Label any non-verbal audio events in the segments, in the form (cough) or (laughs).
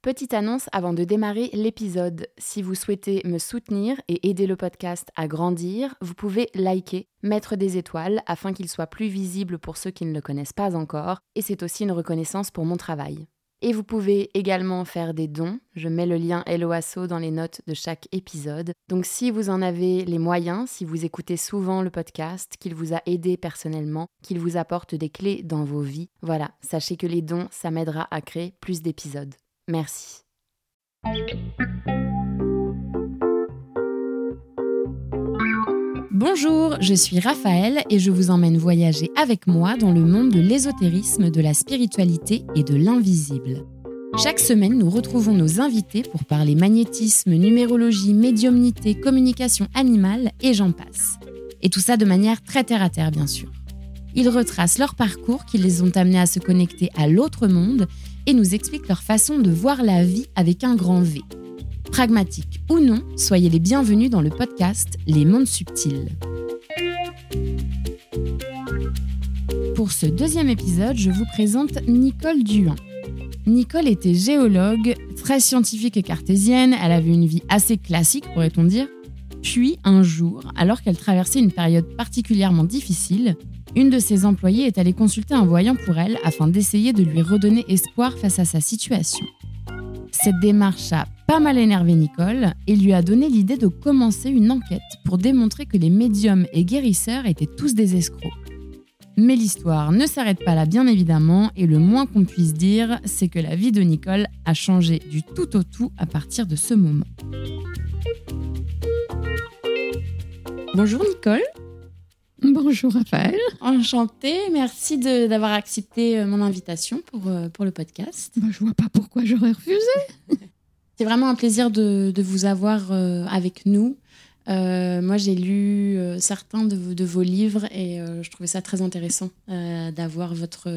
Petite annonce avant de démarrer l'épisode. Si vous souhaitez me soutenir et aider le podcast à grandir, vous pouvez liker, mettre des étoiles afin qu'il soit plus visible pour ceux qui ne le connaissent pas encore, et c'est aussi une reconnaissance pour mon travail. Et vous pouvez également faire des dons. Je mets le lien Helloasso dans les notes de chaque épisode. Donc si vous en avez les moyens, si vous écoutez souvent le podcast, qu'il vous a aidé personnellement, qu'il vous apporte des clés dans vos vies, voilà, sachez que les dons, ça m'aidera à créer plus d'épisodes. Merci. Bonjour, je suis Raphaël et je vous emmène voyager avec moi dans le monde de l'ésotérisme, de la spiritualité et de l'invisible. Chaque semaine, nous retrouvons nos invités pour parler magnétisme, numérologie, médiumnité, communication animale et j'en passe. Et tout ça de manière très terre à terre, bien sûr. Ils retracent leur parcours qui les ont amenés à se connecter à l'autre monde et nous expliquent leur façon de voir la vie avec un grand V. Pragmatique ou non, soyez les bienvenus dans le podcast Les mondes subtils. Pour ce deuxième épisode, je vous présente Nicole Duin. Nicole était géologue, très scientifique et cartésienne, elle avait une vie assez classique pourrait-on dire. Puis un jour, alors qu'elle traversait une période particulièrement difficile, une de ses employées est allée consulter un voyant pour elle afin d'essayer de lui redonner espoir face à sa situation. Cette démarche a pas mal énervé Nicole et lui a donné l'idée de commencer une enquête pour démontrer que les médiums et guérisseurs étaient tous des escrocs. Mais l'histoire ne s'arrête pas là bien évidemment et le moins qu'on puisse dire, c'est que la vie de Nicole a changé du tout au tout à partir de ce moment. Bonjour Nicole. Bonjour Raphaël. Enchantée, merci d'avoir accepté euh, mon invitation pour, euh, pour le podcast. Bah, je vois pas pourquoi j'aurais refusé. (laughs) C'est vraiment un plaisir de, de vous avoir euh, avec nous. moi, j'ai lu certains de, de, vos livres et je trouvais ça très intéressant d'avoir votre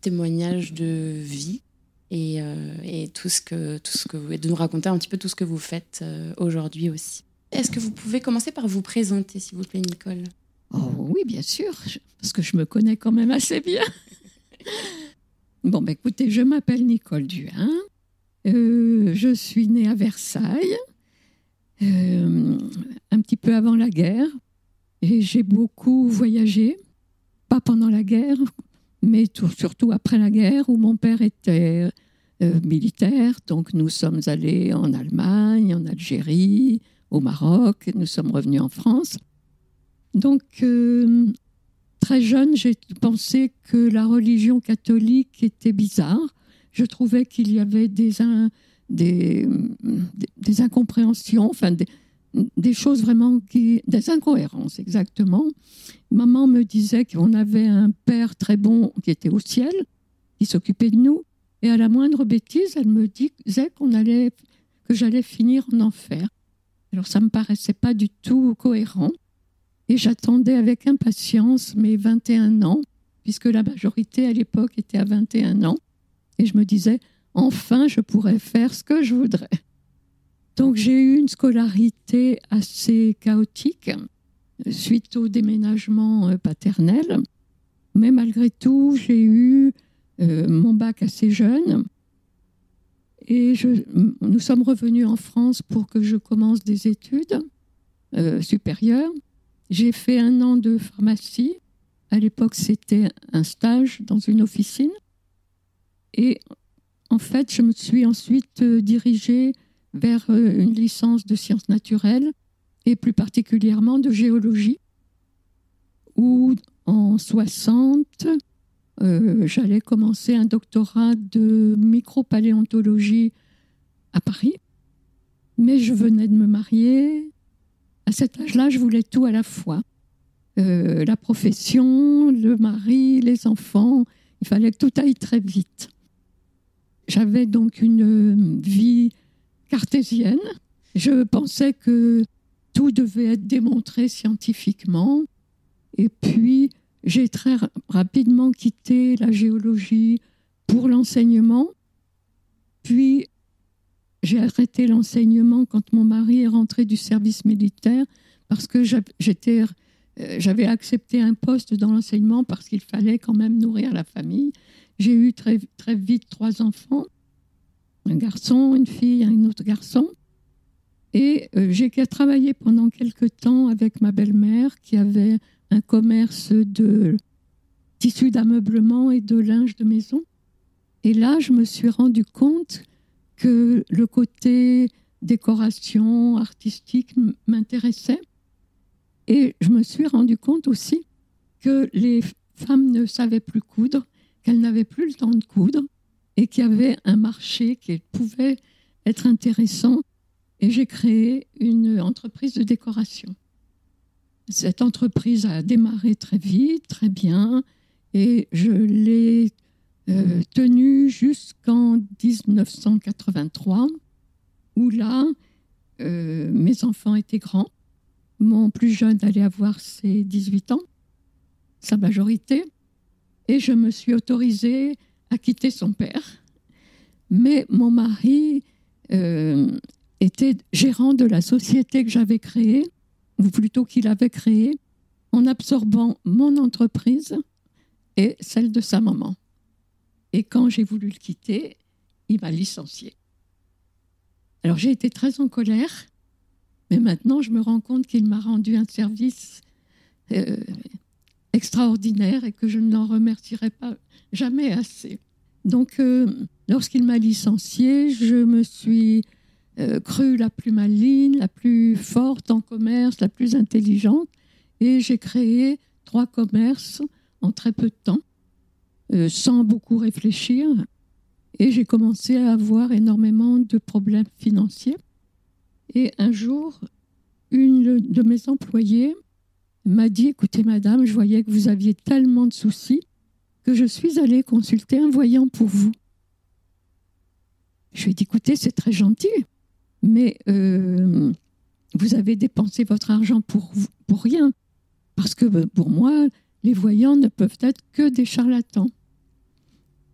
témoignage de vie et, et, tout ce que, tout ce que vous, de nous raconter un petit peu tout ce que vous faites aujourd'hui aussi. Est-ce que vous pouvez commencer par vous présenter, s'il vous plaît, Nicole? Oh oui, bien sûr, parce que je me connais quand même assez bien. (laughs) bon, ben écoutez, je m'appelle Nicole Duin. Euh, je suis née à Versailles, euh, un petit peu avant la guerre, et j'ai beaucoup voyagé, pas pendant la guerre, mais surtout après la guerre, où mon père était euh, militaire. Donc nous sommes allés en Allemagne, en Algérie, au Maroc, nous sommes revenus en France. Donc, euh, très jeune, j'ai pensé que la religion catholique était bizarre. Je trouvais qu'il y avait des, des, incompréhensions, enfin des, choses vraiment qui. des incohérences, exactement. Maman me disait qu'on avait un père très bon qui était au ciel, qui s'occupait de nous. Et à la moindre bêtise, elle me disait qu'on allait, que j'allais finir en enfer. Alors ça me paraissait pas du tout cohérent. Et j'attendais avec impatience mes 21 ans, puisque la majorité à l'époque était à 21 ans. Et je me disais, enfin, je pourrais faire ce que je voudrais. Donc j'ai eu une scolarité assez chaotique suite au déménagement euh, paternel. Mais malgré tout, j'ai eu euh, mon bac assez jeune. Et nous sommes revenus en France pour que je commence des études euh, supérieures. J'ai fait un an de pharmacie. À l'époque, c'était un stage dans une officine. Et en fait, je me suis ensuite euh, dirigée vers euh, une licence de sciences naturelles et plus particulièrement de géologie, où en 60, euh, j'allais commencer un doctorat de micropaléontologie à Paris. Mais je venais de me marier, à cet âge-là, je voulais tout à la fois. Euh, la profession, le mari, les enfants. Il fallait que tout aille très vite. J'avais donc une vie cartésienne. Je pensais que tout devait être démontré scientifiquement. Et puis, j'ai très rapidement quitté la géologie pour l'enseignement. Puis, j'ai arrêté l'enseignement quand mon mari est rentré du service militaire parce que euh, j'avais accepté un poste dans l'enseignement parce qu'il fallait quand même nourrir la famille. J'ai eu très, très vite trois enfants. un garçon, une fille, un autre garçon. Et euh, j'ai travaillé pendant quelque temps avec ma belle-mère qui avait un commerce de tissus d'ameublement et de linge de maison. Et là, je me suis rendu compte que le côté décoration artistique m'intéressait. Et je me suis rendu compte aussi que les femmes ne savaient plus coudre, qu'elles n'avaient plus le temps de coudre et qu'il y avait un marché qui pouvait être intéressant. Et j'ai créé une entreprise de décoration. Cette entreprise a démarré très vite, très bien, et je l'ai euh, tenue jusqu'en 1983, où là, euh, mes enfants étaient grands. Mon plus jeune allait avoir ses 18 ans, sa majorité, et je me suis autorisée à quitter son père. Mais mon mari euh, était gérant de la société que j'avais créée, ou plutôt qu'il avait créée, en absorbant mon entreprise et celle de sa maman. Et quand j'ai voulu le quitter, il m'a licencié. Alors j'ai été très en colère, mais maintenant je me rends compte qu'il m'a rendu un service euh, extraordinaire et que je ne l'en remercierai pas jamais assez. Donc, euh, lorsqu'il m'a licenciée, je me suis euh, crue la plus maligne, la plus forte en commerce, la plus intelligente, et j'ai créé trois commerces en très peu de temps, euh, sans beaucoup réfléchir, et j'ai commencé à avoir énormément de problèmes financiers. Et un jour, une de mes employées m'a dit, écoutez madame, je voyais que vous aviez tellement de soucis que je suis allée consulter un voyant pour vous. Je lui ai dit, écoutez, c'est très gentil, mais euh, vous avez dépensé votre argent pour, pour rien. Parce que ben, pour moi, les voyants ne peuvent être que des charlatans.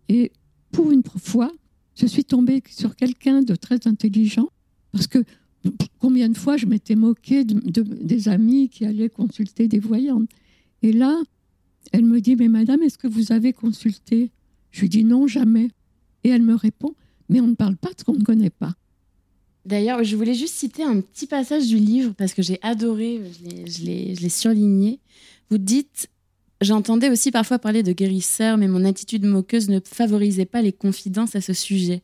Et pour une fois, je suis tombée sur quelqu'un de très intelligent, parce que combien de fois je m'étais moquée de, des amis qui allaient consulter des voyantes. Et là, elle me dit, mais madame, est-ce que vous avez consulté? Je lui dis non, jamais. Et elle me répond, mais on ne parle pas de ce qu'on ne connaît pas. D'ailleurs, je voulais juste citer un petit passage du livre parce que j'ai adoré, je l'ai surligné. Vous dites J'entendais aussi parfois parler de guérisseur, mais mon attitude moqueuse ne favorisait pas les confidences à ce sujet.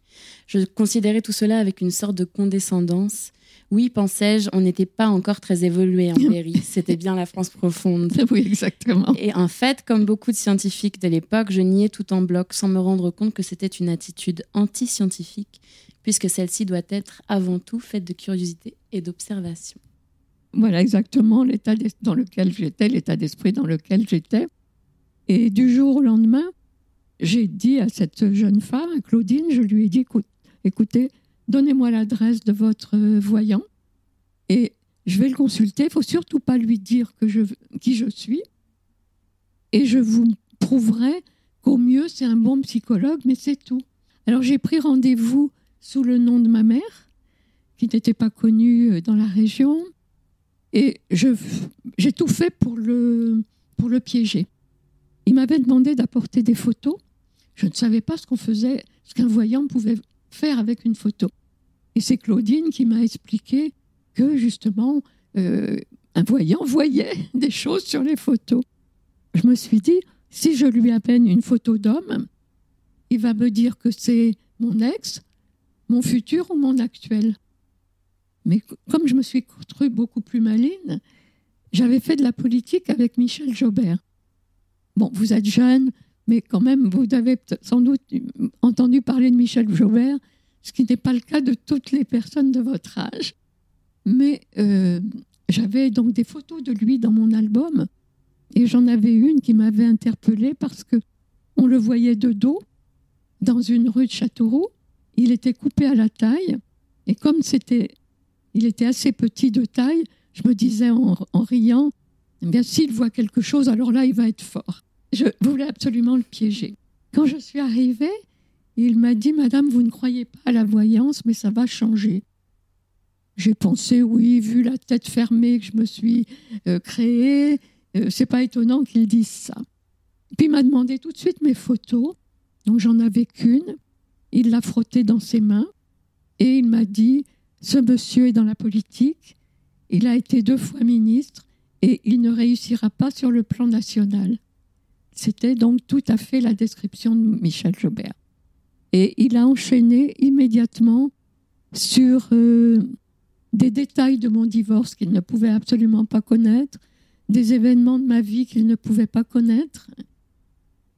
Je considérais tout cela avec une sorte de condescendance. Oui, pensais-je, on n'était pas encore très évolué en Berry. (laughs) C'était bien la France profonde. (laughs) Oui, exactement. Et en fait, comme beaucoup de scientifiques de l'époque, je niais tout en bloc sans me rendre compte que c'était une attitude anti-scientifique, puisque celle-ci doit être avant tout faite de curiosité et d'observation. Voilà exactement l'état dans lequel j'étais, l'état d'esprit dans lequel j'étais. Et du jour au lendemain, j'ai dit à cette jeune femme, Claudine, je lui ai dit, écoutez, donnez-moi l'adresse de votre voyant et je vais le consulter. Il faut surtout pas lui dire que je, qui je suis. Et je vous prouverai qu'au mieux, c'est un bon psychologue, mais c'est tout. Alors j'ai pris rendez-vous sous le nom de ma mère, qui n'était pas connue euh, dans la région. Et j'ai tout fait pour le, piéger. Il m'avait demandé d'apporter des photos. Je ne savais pas ce qu'un voyant pouvait faire avec une photo. Et c'est Claudine qui m'a expliqué que justement, euh, un voyant voyait (laughs) des choses sur les photos. Je me suis dit, si je lui amène une photo d'homme, il va me dire que c'est mon ex, mon futur ou mon actuel. Mais comme je me suis construit beaucoup plus maline, j'avais fait de la politique avec Michel Jobert. Bon, vous êtes jeune, mais quand même, vous avez sans doute entendu parler de Michel Jobert, ce qui n'est pas le cas de toutes les personnes de votre âge. Mais euh, j'avais donc des photos de lui dans mon album, et j'en avais une qui m'avait interpellée parce que on le voyait de dos dans une rue de Châteauroux. Il était coupé à la taille, et comme c'était il était assez petit de taille. Je me disais en, riant, eh bien s'il voit quelque chose, alors là, il va être fort. Je voulais absolument le piéger. Quand je suis arrivée, il m'a dit, Madame, vous ne croyez pas à la voyance, mais ça va changer. J'ai pensé, oui, vu la tête fermée que je me suis euh, créée, euh, c'est pas étonnant qu'il dise ça. Puis il m'a demandé tout de suite mes photos, donc j'en avais qu'une. Il l'a frottée dans ses mains Et il m'a dit, ce monsieur est dans la politique, il a été deux fois ministre et il ne réussira pas sur le plan national. C'était donc tout à fait la description de Michel Jobert. Et il a enchaîné immédiatement sur euh, des détails de mon divorce qu'il ne pouvait absolument pas connaître, des événements de ma vie qu'il ne pouvait pas connaître.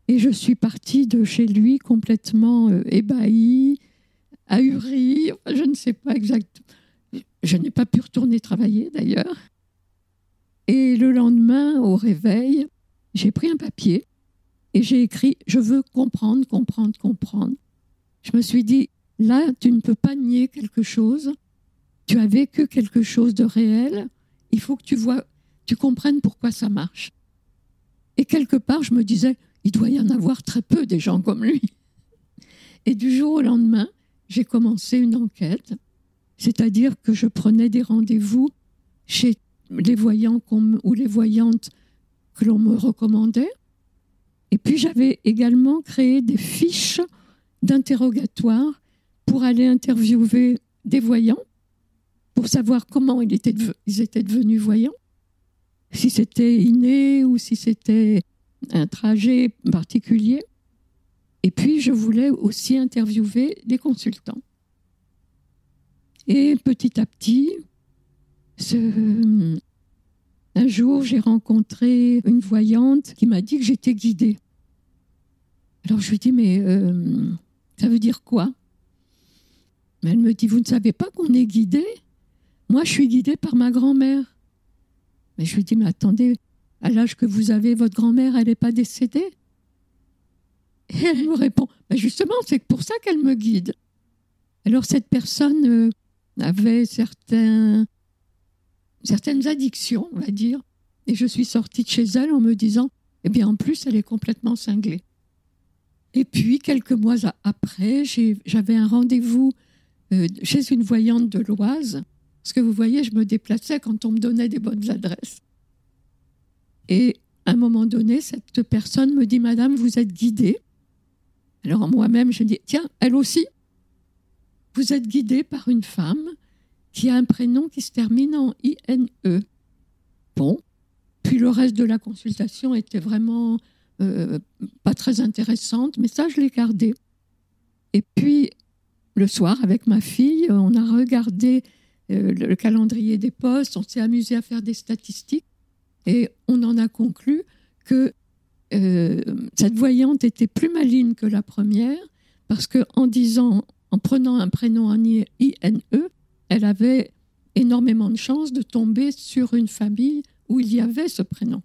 Et je suis partie de chez lui complètement euh, ébahie, ahurie, je ne sais pas exactement. Je n'ai pas pu retourner travailler d'ailleurs. Et le lendemain, au réveil, j'ai pris un papier et j'ai écrit Je veux comprendre, comprendre, comprendre. Je me suis dit Là, tu ne peux pas nier quelque chose. Tu as vécu quelque chose de réel. Il faut que tu vois, tu comprennes pourquoi ça marche. Et quelque part, je me disais Il doit y en avoir très peu des gens comme lui. Et du jour au lendemain, j'ai commencé une enquête, c'est-à-dire que je prenais des rendez-vous chez les voyants ou les voyantes que l'on me recommandait. Et puis j'avais également créé des fiches d'interrogatoire pour aller interviewer des voyants, pour savoir comment ils étaient, ils étaient devenus voyants, si c'était inné ou si c'était un trajet particulier. Et puis je voulais aussi interviewer des consultants. Et petit à petit, ce, un jour, j'ai rencontré une voyante qui m'a dit que j'étais guidée. Alors je lui dis, mais euh, ça veut dire quoi? Mais Elle me dit, vous ne savez pas qu'on est guidé Moi, je suis guidée par ma grand-mère. Mais je lui dis, mais attendez, à l'âge que vous avez, votre grand-mère, elle n'est pas décédée? Et elle me répond, ben justement, c'est pour ça qu'elle me guide. Alors cette personne euh, avait certaines addictions, on va dire. Et je suis sortie de chez elle en me disant, eh bien, en plus, elle est complètement cinglée. Et puis, quelques mois après, j'avais un rendez-vous euh, chez une voyante de l'Oise. Parce que vous voyez, je me déplaçais quand on me donnait des bonnes adresses. Et à un moment donné, cette personne me dit, Madame, vous êtes guidée. Alors moi-même, je dis, tiens, elle aussi. Vous êtes guidée par une femme qui a un prénom qui se termine en INE. Bon, puis le reste de la consultation était vraiment euh, pas très intéressante, mais ça, je l'ai gardé. Et puis, le soir, avec ma fille, on a regardé euh, le calendrier des postes, on s'est amusé à faire des statistiques, et on en a conclu que euh, cette voyante était plus maligne que la première, parce qu'en disant, en prenant un prénom en INE, elle avait énormément de chances de tomber sur une famille où il y avait ce prénom.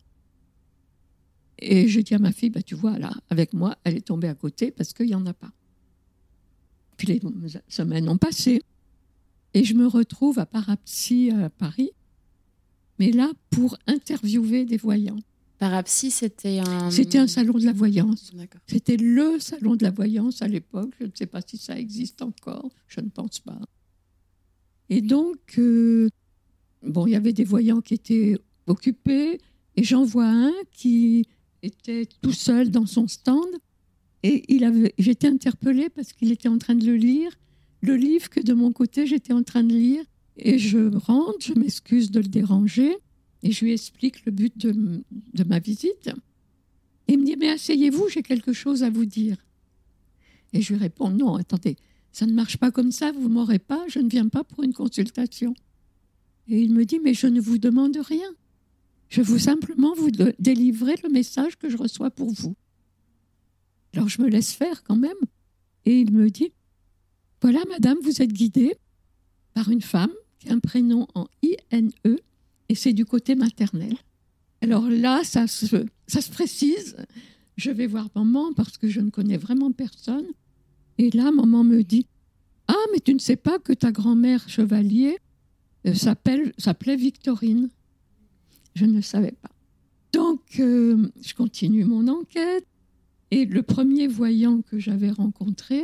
Et je dis à ma fille, bah, tu vois, là, avec moi, elle est tombée à côté parce qu'il n'y en a pas. Puis les semaines ont passé. Et je me retrouve à Parapsy à Paris, mais là, pour interviewer des voyants. Parapsy, c'était un... C'était un salon de la voyance. C'était le salon de la voyance à l'époque. Je ne sais pas si ça existe encore. Je ne pense pas. Et donc, euh, bon, il y avait des voyants qui étaient occupés, et j'en vois un qui était tout seul dans son stand, et il avait, j'étais interpellée parce qu'il était en train de le lire, le livre que de mon côté j'étais en train de lire, et je rentre, je m'excuse de le déranger, et je lui explique le but de, ma visite. Il me dit, mais asseyez-vous, j'ai quelque chose à vous dire. Et je lui réponds, non, attendez, ça ne marche pas comme ça, vous m'aurez pas, je ne viens pas pour une consultation. Et il me dit, mais je ne vous demande rien. Je veux simplement vous délivrer le message que je reçois pour vous. Alors je me laisse faire quand même. Et il me dit, voilà, madame, vous êtes guidée par une femme qui a un prénom en INE et c'est du côté maternel. Alors là, ça se, ça se précise. Je vais voir maman parce que je ne connais vraiment personne. Et là, maman me dit Ah, mais tu ne sais pas que ta grand-mère chevalier euh, s'appelait Victorine. Je ne savais pas. Donc, euh, je continue mon enquête. Et le premier voyant que j'avais rencontré,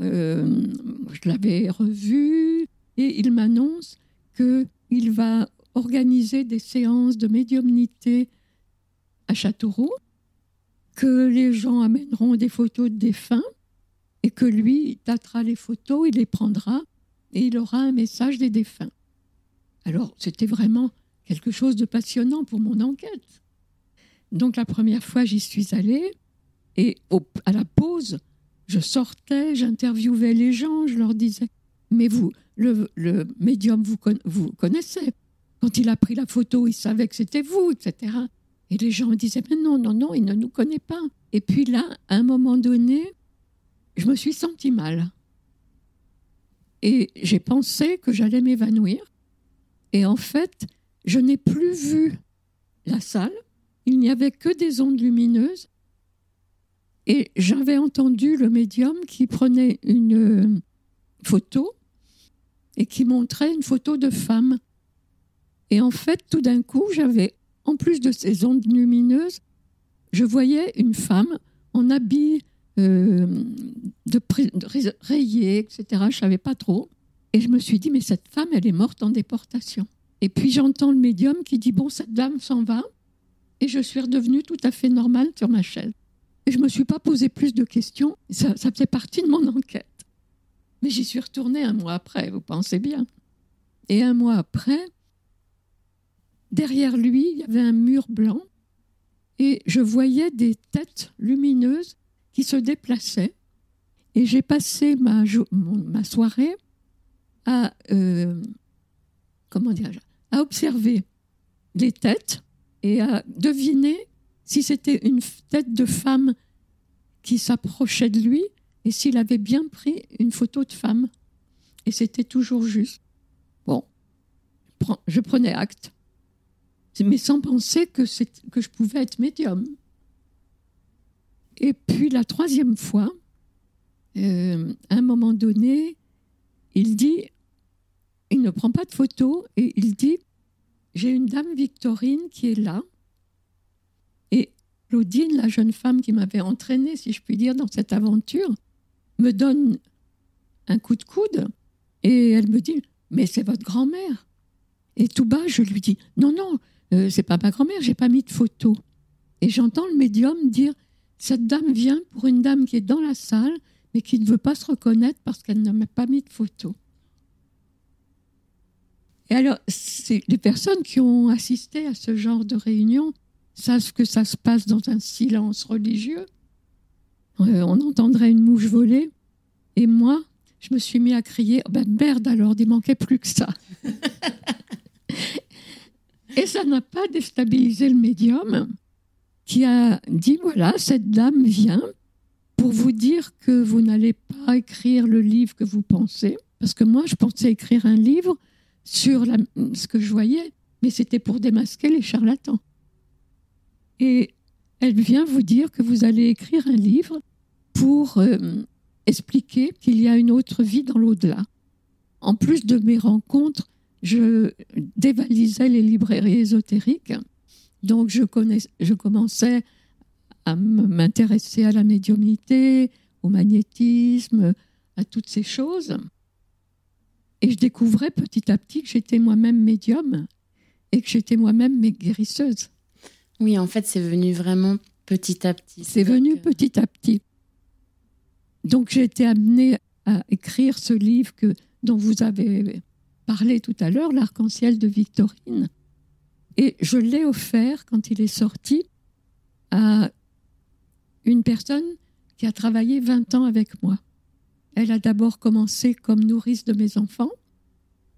euh, je l'avais revu et il m'annonce qu'il va organiser des séances de médiumnité à Châteauroux, que les gens amèneront des photos de défunts et que lui, tâtera les photos, il les prendra et il aura un message des défunts. Alors, c'était vraiment quelque chose de passionnant pour mon enquête. Donc, la première fois, j'y suis allée, et à la pause, je sortais, j'interviewais les gens, je leur disais Mais vous, le, médium, vous, vous connaissez. Quand il a pris la photo, il savait que c'était vous, etc. Et les gens disaient Mais non, non, non, il ne nous connaît pas. Et puis là, à un moment donné, je me suis sentie mal. Et j'ai pensé que j'allais m'évanouir. Et en fait, je n'ai plus vu la salle. Il n'y avait que des ondes lumineuses. Et j'avais entendu le médium qui prenait une euh, photo et qui montrait une photo de femme. Et en fait, tout d'un coup, j'avais, en plus de ces ondes lumineuses, je voyais une femme en habit euh, de, rayé, etc. Je ne savais pas trop. Et je me suis dit, mais cette femme, elle est morte en déportation. Et puis j'entends le médium qui dit, bon, cette dame s'en va. Et je suis redevenue tout à fait normale sur ma chaise. Et je ne me suis pas posé plus de questions. Ça, ça faisait partie de mon enquête. Mais j'y suis retournée un mois après, vous pensez bien. Et un mois après, derrière lui, il y avait un mur blanc et je voyais des têtes lumineuses qui se déplaçaient. Et j'ai passé ma, soirée à, euh, comment à observer les têtes et à deviner si c'était une tête de femme qui s'approchait de lui et s'il avait bien pris une photo de femme. Et c'était toujours juste. Bon, je prenais acte, mais sans penser que, que je pouvais être médium. Et puis la troisième fois, euh, à un moment donné, il dit, il ne prend pas de photo et il dit, j'ai une dame Victorine qui est là. Et Claudine, la jeune femme qui m'avait entraînée, si je puis dire, dans cette aventure, me donne un coup de coude et elle me dit, mais c'est votre grand-mère. Et tout bas, je lui dis, non, non, euh, c'est pas ma grand-mère, j'ai pas mis de photo. Et j'entends le médium dire, cette dame vient pour une dame qui est dans la salle, mais qui ne veut pas se reconnaître parce qu'elle ne m'a pas mis de photo. Et alors, les personnes qui ont assisté à ce genre de réunion savent que ça se passe dans un silence religieux. Euh, on entendrait une mouche voler. Et moi, je me suis mis à crier oh ben merde alors, il manquait plus que ça. (laughs) et ça n'a pas déstabilisé le médium qui a dit voilà, cette dame vient pour vous dire que vous n'allez pas écrire le livre que vous pensez. Parce que moi, je pensais écrire un livre sur ce que je voyais, mais c'était pour démasquer les charlatans. Et elle vient vous dire que vous allez écrire un livre pour euh, expliquer qu'il y a une autre vie dans l'au-delà. En plus de mes rencontres, je dévalisais les librairies ésotériques donc je, connais, je commençais à m'intéresser à la médiumnité, au magnétisme, à toutes ces choses. Et je découvrais petit à petit que j'étais moi-même médium et que j'étais moi-même guérisseuse. Oui, en fait, c'est venu vraiment petit à petit. C'est venu petit à petit. Donc j'ai été amenée à écrire ce livre que, dont vous avez parlé tout à l'heure, L'arc-en-ciel de Victorine. Et je l'ai offert quand il est sorti à une personne qui a travaillé 20 ans avec moi. Elle a d'abord commencé comme nourrice de mes enfants.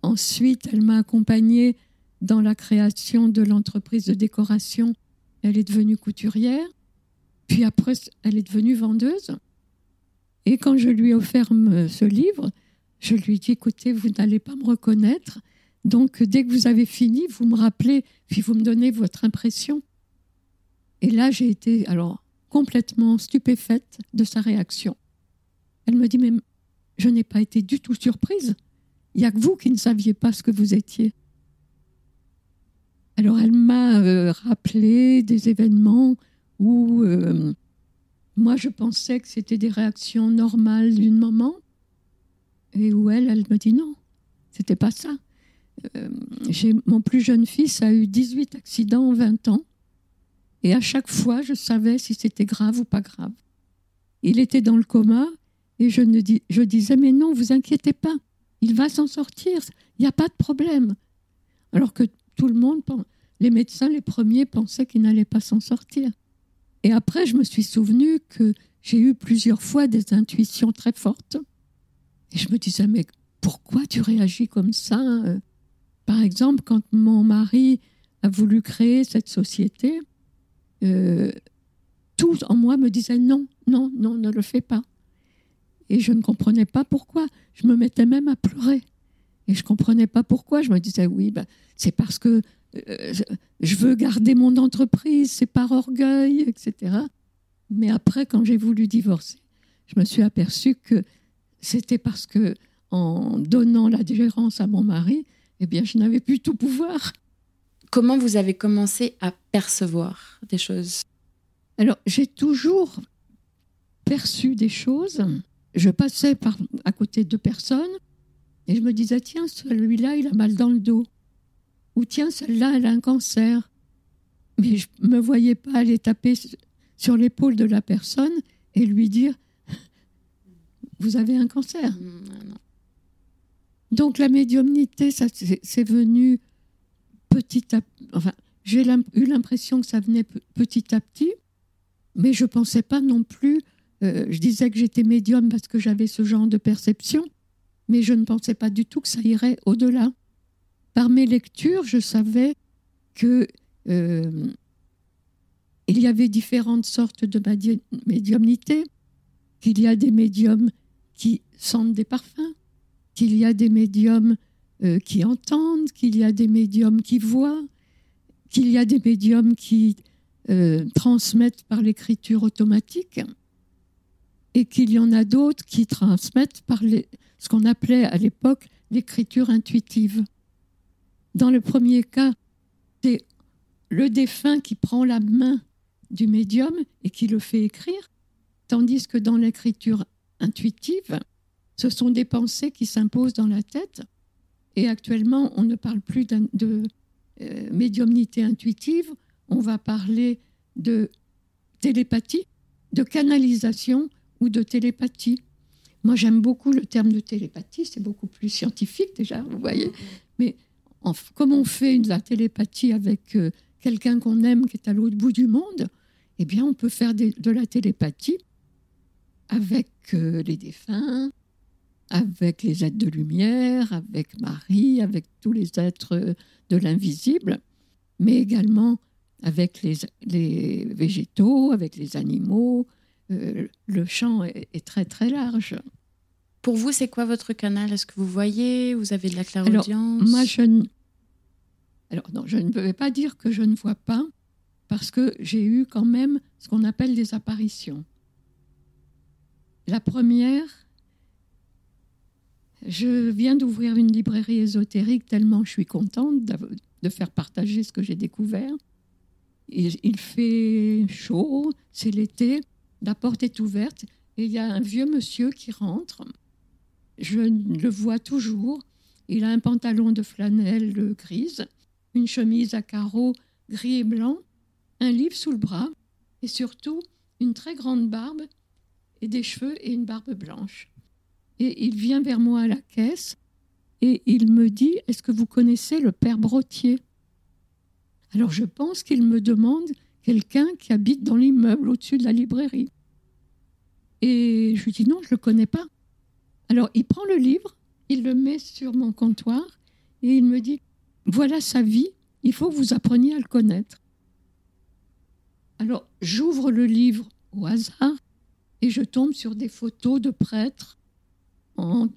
Ensuite, elle m'a accompagnée dans la création de l'entreprise de décoration. Elle est devenue couturière. Puis après, elle est devenue vendeuse. Et quand je lui ai offert ce livre, je lui dit, écoutez, vous n'allez pas me reconnaître, donc, dès que vous avez fini, vous me rappelez, puis vous me donnez votre impression. Et là, j'ai été alors complètement stupéfaite de sa réaction. Elle me dit, mais je n'ai pas été du tout surprise. Il n'y a que vous qui ne saviez pas ce que vous étiez. Alors, elle m'a euh, rappelé des événements où euh, moi, je pensais que c'était des réactions normales d'une maman, et où elle, elle me dit non, c'était pas ça. Euh, mon plus jeune fils a eu 18 accidents en 20 ans. Et à chaque fois, je savais si c'était grave ou pas grave. Il était dans le coma et je, ne je disais, mais non, vous inquiétez pas. il va s'en sortir, il n'y a pas de problème. Alors que tout le monde, les médecins, les premiers, pensaient qu'il n'allait pas s'en sortir. Et après, je me suis souvenu que j'ai eu plusieurs fois des intuitions très fortes. Et je me disais, mais pourquoi tu réagis comme ça euh? Par exemple, quand mon mari a voulu créer cette société, euh, tout en moi me disait non, non, non, ne le fais pas. Et je ne comprenais pas pourquoi. Je me mettais même à pleurer. Et je ne comprenais pas pourquoi. Je me disais, oui, ben, c'est parce que euh, je veux garder mon entreprise, c'est par orgueil, etc. Mais après, quand j'ai voulu divorcer, je me suis aperçue que c'était parce que en donnant la gérance à mon mari, eh bien, je n'avais plus tout pouvoir. Comment vous avez commencé à percevoir des choses? Alors, j'ai toujours perçu des choses. Je passais par, à côté de personnes et je me disais, tiens, celui-là, il a mal dans le dos. Ou tiens, celle-là, elle a un cancer. Mais je ne me voyais pas aller taper sur l'épaule de la personne et lui dire, vous avez un cancer. Mmh, Donc la médiumnité, ça c'est venu petit à petit. Enfin, j'ai eu l'impression que ça venait petit à petit, mais je ne pensais pas non plus. Euh, je disais que j'étais médium parce que j'avais ce genre de perception, mais je ne pensais pas du tout que ça irait au-delà. Par mes lectures, je savais que euh, il y avait différentes sortes de médiumnité, qu'il y a des médiums qui sentent des parfums, qu'il y a des médiums euh, qui entendent, qu'il y a des médiums qui voient, qu'il y a des médiums qui euh, transmettent par l'écriture automatique, et qu'il y en a d'autres qui transmettent par ce qu'on appelait à l'époque l'écriture intuitive. Dans le premier cas, c'est le défunt qui prend la main du médium et qui le fait écrire, tandis que dans l'écriture intuitive, ce sont des pensées qui s'imposent dans la tête. Et actuellement, on ne parle plus de euh, médiumnité intuitive, on va parler de télépathie, de canalisation ou de télépathie. Moi, j'aime beaucoup le terme de télépathie, c'est beaucoup plus scientifique déjà, vous voyez. Mais comme on fait de la télépathie avec euh, quelqu'un qu'on aime qui est à l'autre bout du monde, eh bien, on peut faire de la télépathie avec euh, les défunts, avec les êtres de lumière, avec Marie, avec tous les êtres de l'invisible, mais également avec les, végétaux, avec les animaux. Euh, le champ est, très très large. Pour vous, c'est quoi votre canal? Est-ce que vous voyez? Vous avez de la clairaudience? Moi, je ne... Alors, non, je ne vais pas dire que je ne vois pas, parce que j'ai eu quand même ce qu'on appelle des apparitions. La première, je viens d'ouvrir une librairie ésotérique tellement je suis contente de faire partager ce que j'ai découvert. Il, fait chaud, c'est l'été, la porte est ouverte et il y a un vieux monsieur qui rentre. Je le vois toujours. Il a un pantalon de flanelle grise, une chemise à carreaux gris et blanc un livre sous le bras et surtout une très grande barbe et des cheveux et une barbe blanche. Et il vient vers moi à la caisse et il me dit Est-ce que vous connaissez le père Brottier? Alors je pense qu'il me demande quelqu'un qui habite dans l'immeuble au-dessus de la librairie. Et je lui dis Non, je ne le connais pas. Alors il prend le livre, il le met sur mon comptoir et il me dit Voilà sa vie, il faut que vous appreniez à le connaître. Alors, j'ouvre le livre au hasard et je tombe sur des photos de prêtres en,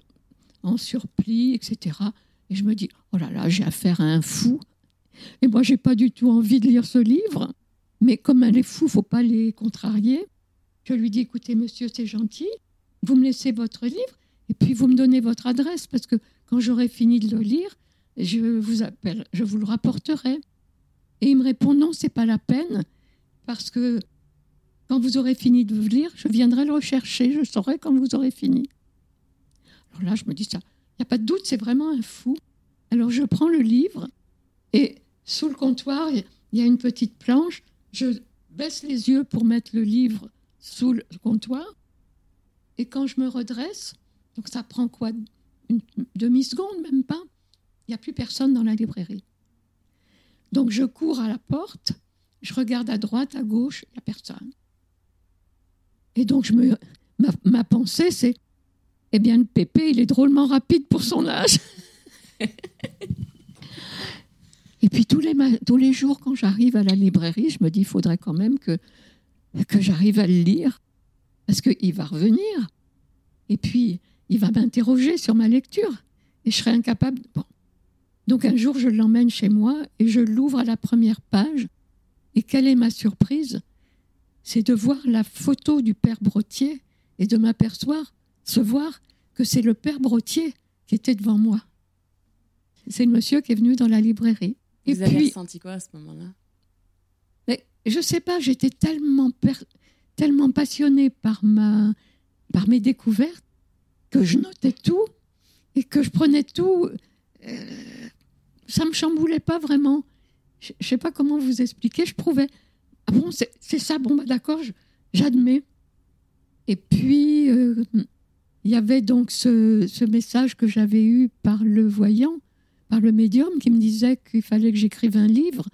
en surplis, etc. Et je me dis, oh là là, j'ai affaire à un fou. Et moi, j'ai pas du tout envie de lire ce livre. Mais comme elle est fou, faut pas les contrarier. Je lui dis, écoutez, monsieur, c'est gentil. Vous me laissez votre livre et puis vous me donnez votre adresse parce que quand j'aurai fini de le lire, je vous appelle, je vous le rapporterai. Et il me répond, non, c'est pas la peine parce que quand vous aurez fini de lire, je viendrai le rechercher, je saurai quand vous aurez fini. Alors là, je me dis ça, il n'y a pas de doute, c'est vraiment un fou. Alors je prends le livre et sous le comptoir, il y a une petite planche, je baisse les yeux pour mettre le livre sous le comptoir et quand je me redresse, donc ça prend quoi? Une demi-seconde, même pas, il n'y a plus personne dans la librairie. Donc je cours à la porte, je regarde à droite, à gauche, il n'y a personne. Et donc je me, ma, pensée, c'est, eh bien, le pépé, il est drôlement rapide pour son âge. Et puis tous les, tous les jours, quand j'arrive à la librairie, je me dis, il faudrait quand même que, que j'arrive à le lire, parce qu'il va revenir. Et puis, il va m'interroger sur ma lecture. Et je serai incapable. Bon. Donc un jour, je l'emmène chez moi et je l'ouvre à la première page. Et quelle est ma surprise? C'est de voir la photo du père Brottier et de m'apercevoir, se voir que c'est le père Brottier qui était devant moi. C'est le monsieur qui est venu dans la librairie. Vous et avez ressenti quoi à ce moment-là? Mais je sais pas, j'étais tellement tellement passionnée par ma par mes découvertes que je notais tout et que je prenais tout. Euh, ça me chamboulait pas vraiment. Je, ne sais pas comment vous expliquer. Je prouvais. Ah bon, c'est ça. Bon, bah, d'accord, j'admets. Et puis, euh, il y avait donc ce, message que j'avais eu par le voyant, par le médium, qui me disait qu'il fallait que j'écrive un livre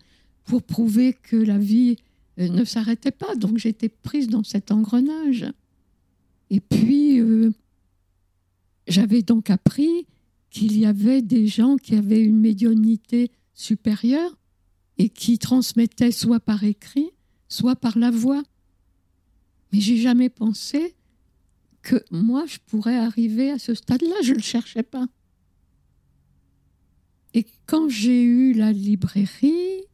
pour prouver que la vie euh, ne s'arrêtait pas. Donc j'étais prise dans cet engrenage. Et puis, euh, j'avais donc appris qu'il y avait des gens qui avaient une médiumnité supérieure et qui transmettaient soit par écrit, soit par la voix. Mais j'ai jamais pensé que moi, je pourrais arriver à ce stade-là. Je ne le cherchais pas. Et quand j'ai eu la librairie,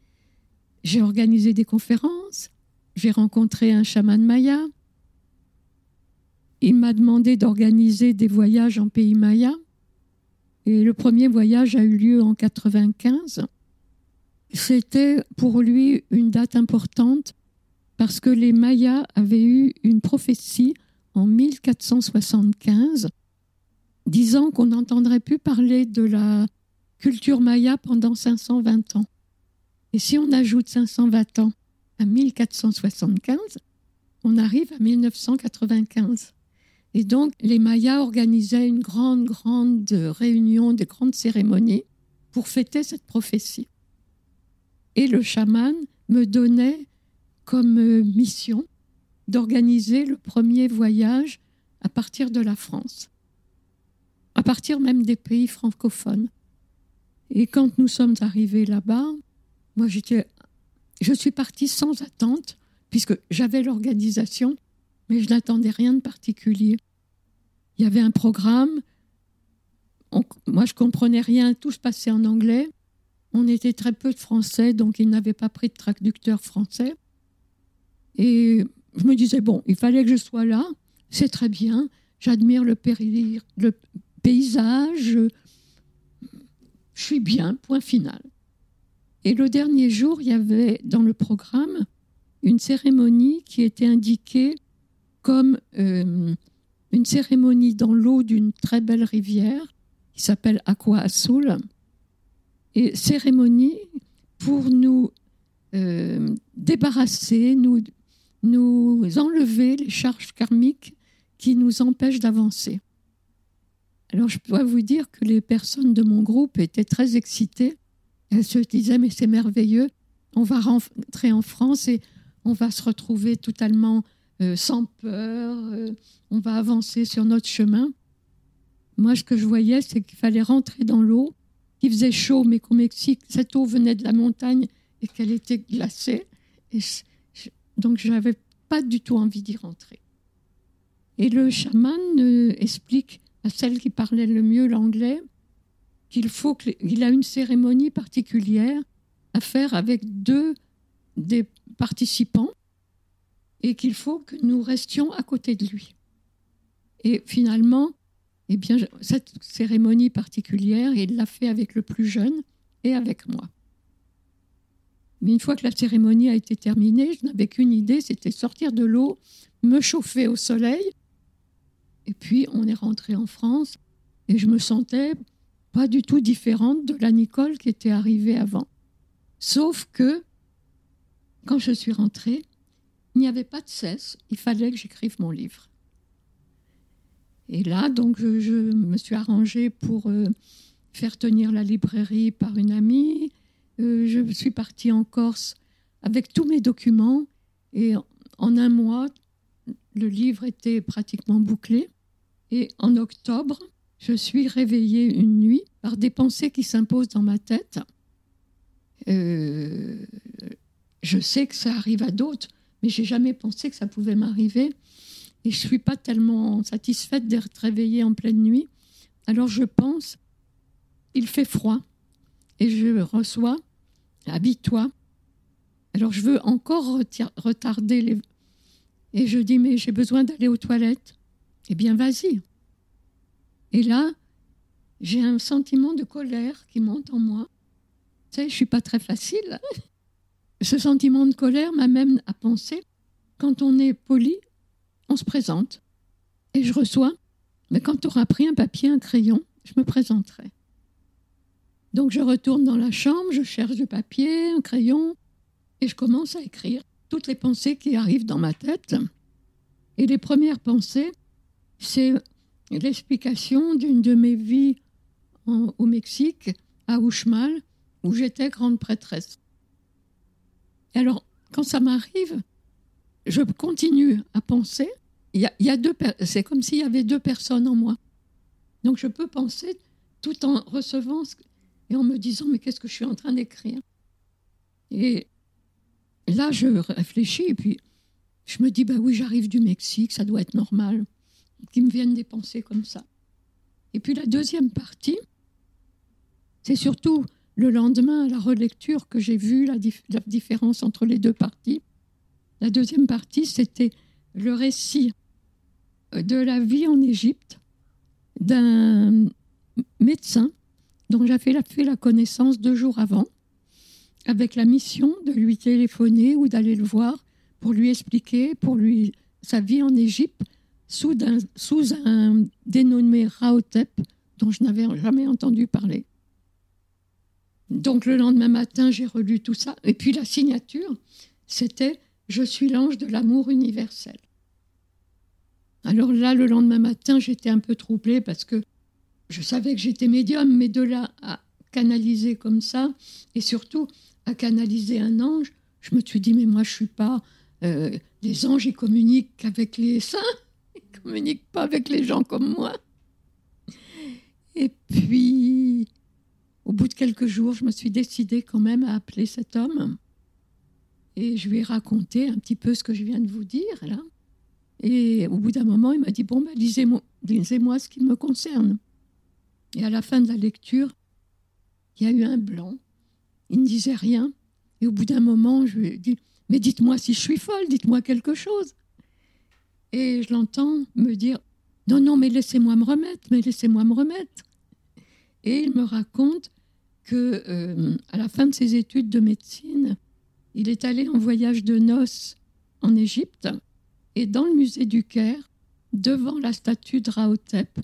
j'ai organisé des conférences, j'ai rencontré un chaman maya. Il m'a demandé d'organiser des voyages en pays maya. Et le premier voyage a eu lieu en 95. C'était pour lui une date importante parce que les Mayas avaient eu une prophétie en 1475 disant qu'on n'entendrait plus parler de la culture maya pendant 520 ans. Et si on ajoute 520 ans à 1475, on arrive à 1995. Et donc, les Mayas organisaient une grande, grande réunion, des grandes cérémonies pour fêter cette prophétie. Et le chaman me donnait comme euh, mission d'organiser le premier voyage à partir de la France, à partir même des pays francophones. Et quand nous sommes arrivés là-bas, moi j'étais, je suis partie sans attente, puisque j'avais l'organisation, mais je n'attendais rien de particulier. Il y avait un programme. moi, je comprenais rien. Tout se passait en anglais. On était très peu de Français, donc ils n'avaient pas pris de traducteur français. Et je me disais, bon, il fallait que je sois là. C'est très bien. J'admire le, paysage. Je suis bien, point final. Et le dernier jour, il y avait dans le programme une cérémonie qui était indiquée comme euh, une cérémonie dans l'eau d'une très belle rivière qui s'appelle Aqua Azul. Et cérémonie pour nous euh, débarrasser, nous, nous enlever les charges karmiques qui nous empêchent d'avancer. Alors je dois vous dire que les personnes de mon groupe étaient très excitées. Elles se disaient mais c'est merveilleux, on va rentrer en France et on va se retrouver totalement euh, sans peur, euh, on va avancer sur notre chemin. Moi, ce que je voyais, c'est qu'il fallait rentrer dans l'eau, qu'il faisait chaud, mais qu'au Mexique, cette eau venait de la montagne et qu'elle était glacée. Donc, je n'avais pas du tout envie d'y rentrer. Et le chaman euh, explique à celle qui parlait le mieux l'anglais qu'il faut qu'il a une cérémonie particulière à faire avec deux des participants et qu'il faut que nous restions à côté de lui. Et finalement, eh bien, cette cérémonie particulière, il l'a fait avec le plus jeune et avec moi. Mais une fois que la cérémonie a été terminée, je n'avais qu'une idée, c'était sortir de l'eau, me chauffer au soleil. Et puis, on est rentré en France et je me sentais pas du tout différente de la Nicole qui était arrivée avant. Sauf que, quand je suis rentrée, il n'y avait pas de cesse, il fallait que j'écrive mon livre. Et là, donc, je, me suis arrangée pour euh, faire tenir la librairie par une amie. Euh, je suis partie en Corse avec tous mes documents. Et en un mois, le livre était pratiquement bouclé. Et en octobre, je suis réveillée une nuit par des pensées qui s'imposent dans ma tête. Euh, je sais que ça arrive à d'autres, mais j'ai jamais pensé que ça pouvait m'arriver. Et je suis pas tellement satisfaite d'être réveillée en pleine nuit. Alors je pense, il fait froid. Et je reçois, habille-toi. Alors je veux encore retarder les... Et je dis, mais j'ai besoin d'aller aux toilettes. Eh bien, vas-y. Et là, j'ai un sentiment de colère qui monte en moi. Tu sais, je suis pas très facile. (laughs) Ce sentiment de colère m'amène à penser, quand on est poli, on se présente. Et je reçois, mais quand tu auras pris un papier, un crayon, je me présenterai. Donc je retourne dans la chambre, je cherche du papier, un crayon, et je commence à écrire toutes les pensées qui arrivent dans ma tête. Et les premières pensées, c'est l'explication d'une de mes vies au Mexique, à Uxmal, où j'étais grande prêtresse. alors, quand ça m'arrive, je continue à penser. Il y a, deux, c'est comme s'il y avait deux personnes en moi. Donc, je peux penser tout en recevant et en me disant mais qu'est-ce que je suis en train d'écrire? Et là, je réfléchis et puis je me dis bah oui, j'arrive du Mexique, ça doit être normal qu'il me viennent des pensées comme ça. Et puis la deuxième partie, c'est surtout le lendemain à la relecture que j'ai vu la, différence entre les deux parties. La deuxième partie, c'était le récit de la vie en Égypte d'un médecin dont j'avais fait la connaissance deux jours avant, avec la mission de lui téléphoner ou d'aller le voir pour lui expliquer pour lui sa vie en Égypte sous un, sous un dénommé Raotep dont je n'avais jamais entendu parler. Donc le lendemain matin, j'ai relu tout ça. Et puis la signature, c'était Je suis l'ange de l'amour universel. Alors là, le lendemain matin, j'étais un peu troublée parce que je savais que j'étais médium, mais de là à canaliser comme ça, et surtout à canaliser un ange, je me suis dit, mais moi, je suis pas... Euh, les anges, ils communiquent avec les saints (laughs) communique pas avec les gens comme moi. Et puis, au bout de quelques jours, je me suis décidée quand même à appeler cet homme. Et je lui ai raconté un petit peu ce que je viens de vous dire, là. Et au bout d'un moment, il m'a dit, bon, ben, lisez-moi lisez ce qui me concerne. Et à la fin de la lecture, il y a eu un blanc. Il ne disait rien. Et au bout d'un moment, je lui ai dit, mais dites-moi si je suis folle, dites-moi quelque chose. Et je l'entends me dire Non, non, mais laissez-moi me remettre, mais laissez-moi me remettre. Et il me raconte que euh, à la fin de ses études de médecine, il est allé en voyage de noces en Égypte et dans le musée du Caire, devant la statue de Raotep,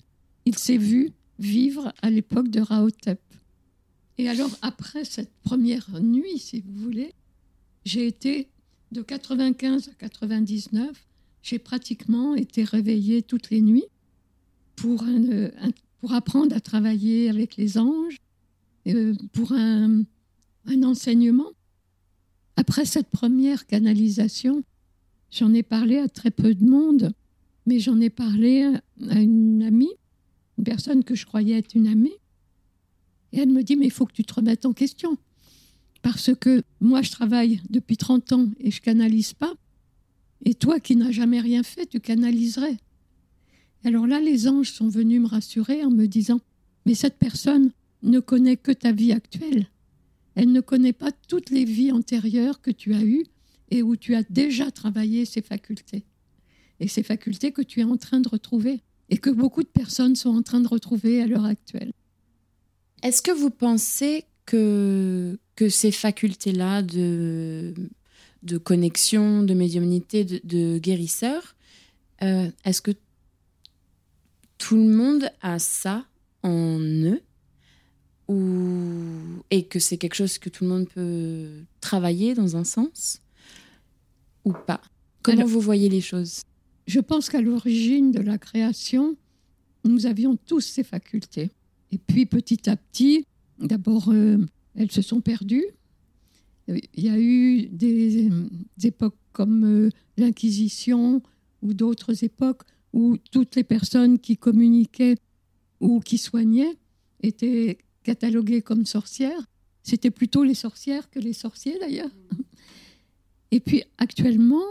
il s'est vu vivre à l'époque de Raotep. Et alors après cette première nuit, si vous voulez, j'ai été de 95 à 99 j'ai pratiquement été réveillée toutes les nuits pour, pour apprendre à travailler avec les anges, euh, pour un, un enseignement. Après cette première canalisation, j'en ai parlé à très peu de monde, mais j'en ai parlé à une amie, une personne que je croyais être une amie. Et elle me dit, mais il faut que tu te remettes en question. Parce que moi, je travaille depuis 30 ans et je canalise pas. Et toi qui n'as jamais rien fait, tu canaliserais. Alors là, les anges sont venus me rassurer en me disant, mais cette personne ne connaît que ta vie actuelle. Elle ne connaît pas toutes les vies antérieures que tu as eues et où tu as déjà travaillé ces facultés. Et ces facultés que tu es en train de retrouver et que beaucoup de personnes sont en train de retrouver à l'heure actuelle. Est-ce que vous pensez que, que ces facultés-là de de connexion, de médiumnité, de, guérisseur. Euh, est-ce que tout le monde a ça en eux ou... et que c'est quelque chose que tout le monde peut travailler dans un sens ou pas? Comment vous voyez les choses? Je pense qu'à l'origine de la création, nous avions tous ces facultés. Et puis petit à petit, d'abord, euh, elles se sont perdues. Il y a eu des, époques comme euh, l'Inquisition ou d'autres époques où toutes les personnes qui communiquaient ou qui soignaient étaient cataloguées comme sorcières. C'était plutôt les sorcières que les sorciers d'ailleurs. Et puis actuellement,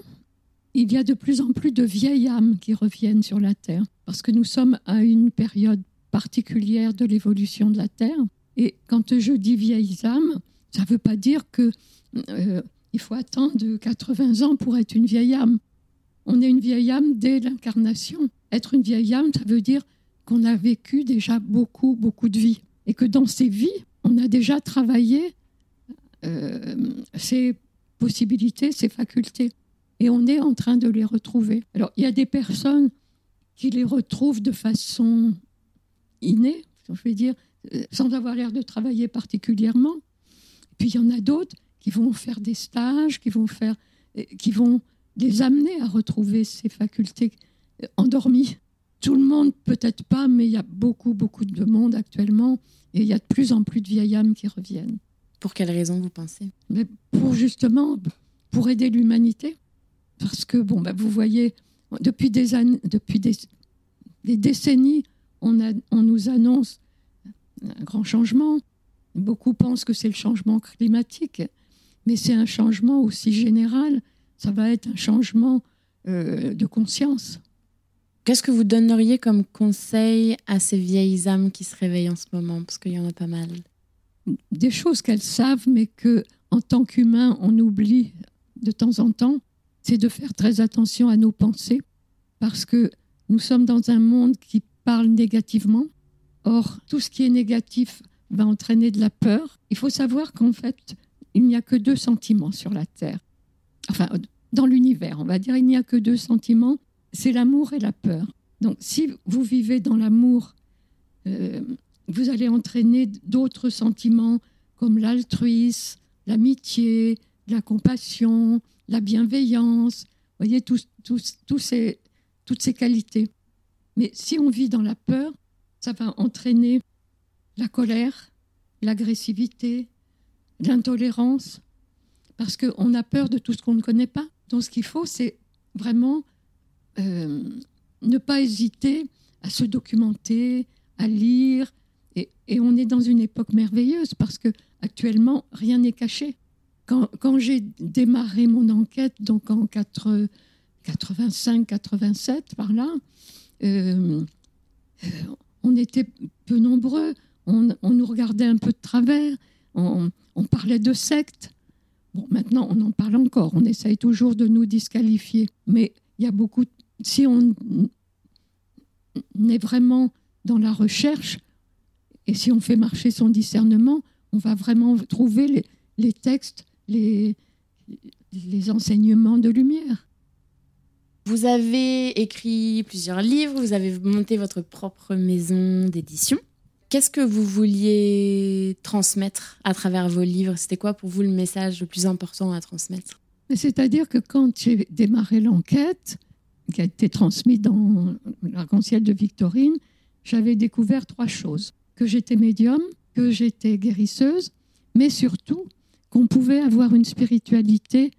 il y a de plus en plus de vieilles âmes qui reviennent sur la Terre, parce que nous sommes à une période particulière de l'évolution de la Terre. Et quand je dis vieilles âmes, ça ne veut pas dire que euh, il faut attendre 80 ans pour être une vieille âme. On est une vieille âme dès l'incarnation. Être une vieille âme, ça veut dire qu'on a vécu déjà beaucoup, beaucoup de vies. Et que dans ces vies, on a déjà travaillé euh, ces possibilités, ces facultés. Et on est en train de les retrouver. Alors, il y a des personnes qui les retrouvent de façon innée, je vais dire, euh, sans avoir l'air de travailler particulièrement. Puis il y en a d'autres qui vont faire des stages, qui vont faire, euh, qui vont les amener à retrouver ces facultés euh, endormies. Tout le monde, peut-être pas, mais il y a beaucoup, beaucoup de monde actuellement et il y a de plus en plus de vieilles âmes qui reviennent. Pour quelles raisons vous pensez? Mais Pour justement, pour aider l'humanité. Parce que, bon, bah, vous voyez, depuis des années, depuis des, des décennies, on, a, on nous annonce un grand changement. Beaucoup pensent que c'est le changement climatique, mais c'est un changement aussi général. Ça va être un changement euh, de conscience. Qu'est-ce que vous donneriez comme conseil à ces vieilles âmes qui se réveillent en ce moment? Parce qu'il y en a pas mal. Des choses qu'elles savent, mais que en tant qu'humain, on oublie de temps en temps, c'est de faire très attention à nos pensées, parce que nous sommes dans un monde qui parle négativement. Or, tout ce qui est négatif va entraîner de la peur. Il faut savoir qu'en fait, il n'y a que deux sentiments sur la Terre. Enfin, dans l'univers, on va dire, il n'y a que deux sentiments, c'est l'amour et la peur. Donc, si vous vivez dans l'amour, euh, vous allez entraîner d'autres sentiments comme l'altruisme, l'amitié, la compassion, la bienveillance, vous voyez, ces, toutes ces qualités. Mais si on vit dans la peur, ça va entraîner la colère, l'agressivité, l'intolérance, parce qu'on a peur de tout ce qu'on ne connaît pas. Donc ce qu'il faut, c'est vraiment euh, ne pas hésiter à se documenter, à lire. Et, on est dans une époque merveilleuse parce que actuellement rien n'est caché. Quand, j'ai démarré mon enquête, donc en 85-87 par là, euh, euh, on était peu nombreux, on, nous regardait un peu de travers, on, parlait de sectes. Bon, maintenant, on en parle encore, on essaye toujours de nous disqualifier. Mais il y a beaucoup. Si on est vraiment dans la recherche et si on fait marcher son discernement, on va vraiment trouver les, textes, les enseignements de lumière. Vous avez écrit plusieurs livres, vous avez monté votre propre maison d'édition. Qu'est-ce que vous vouliez transmettre à travers vos livres? C'était quoi pour vous le message le plus important à transmettre? C'est-à-dire que quand j'ai démarré l'enquête, qui a été transmise dans l'arc-en-ciel de Victorine, j'avais découvert trois choses. Que j'étais médium, que j'étais guérisseuse, mais surtout qu'on pouvait avoir une spiritualité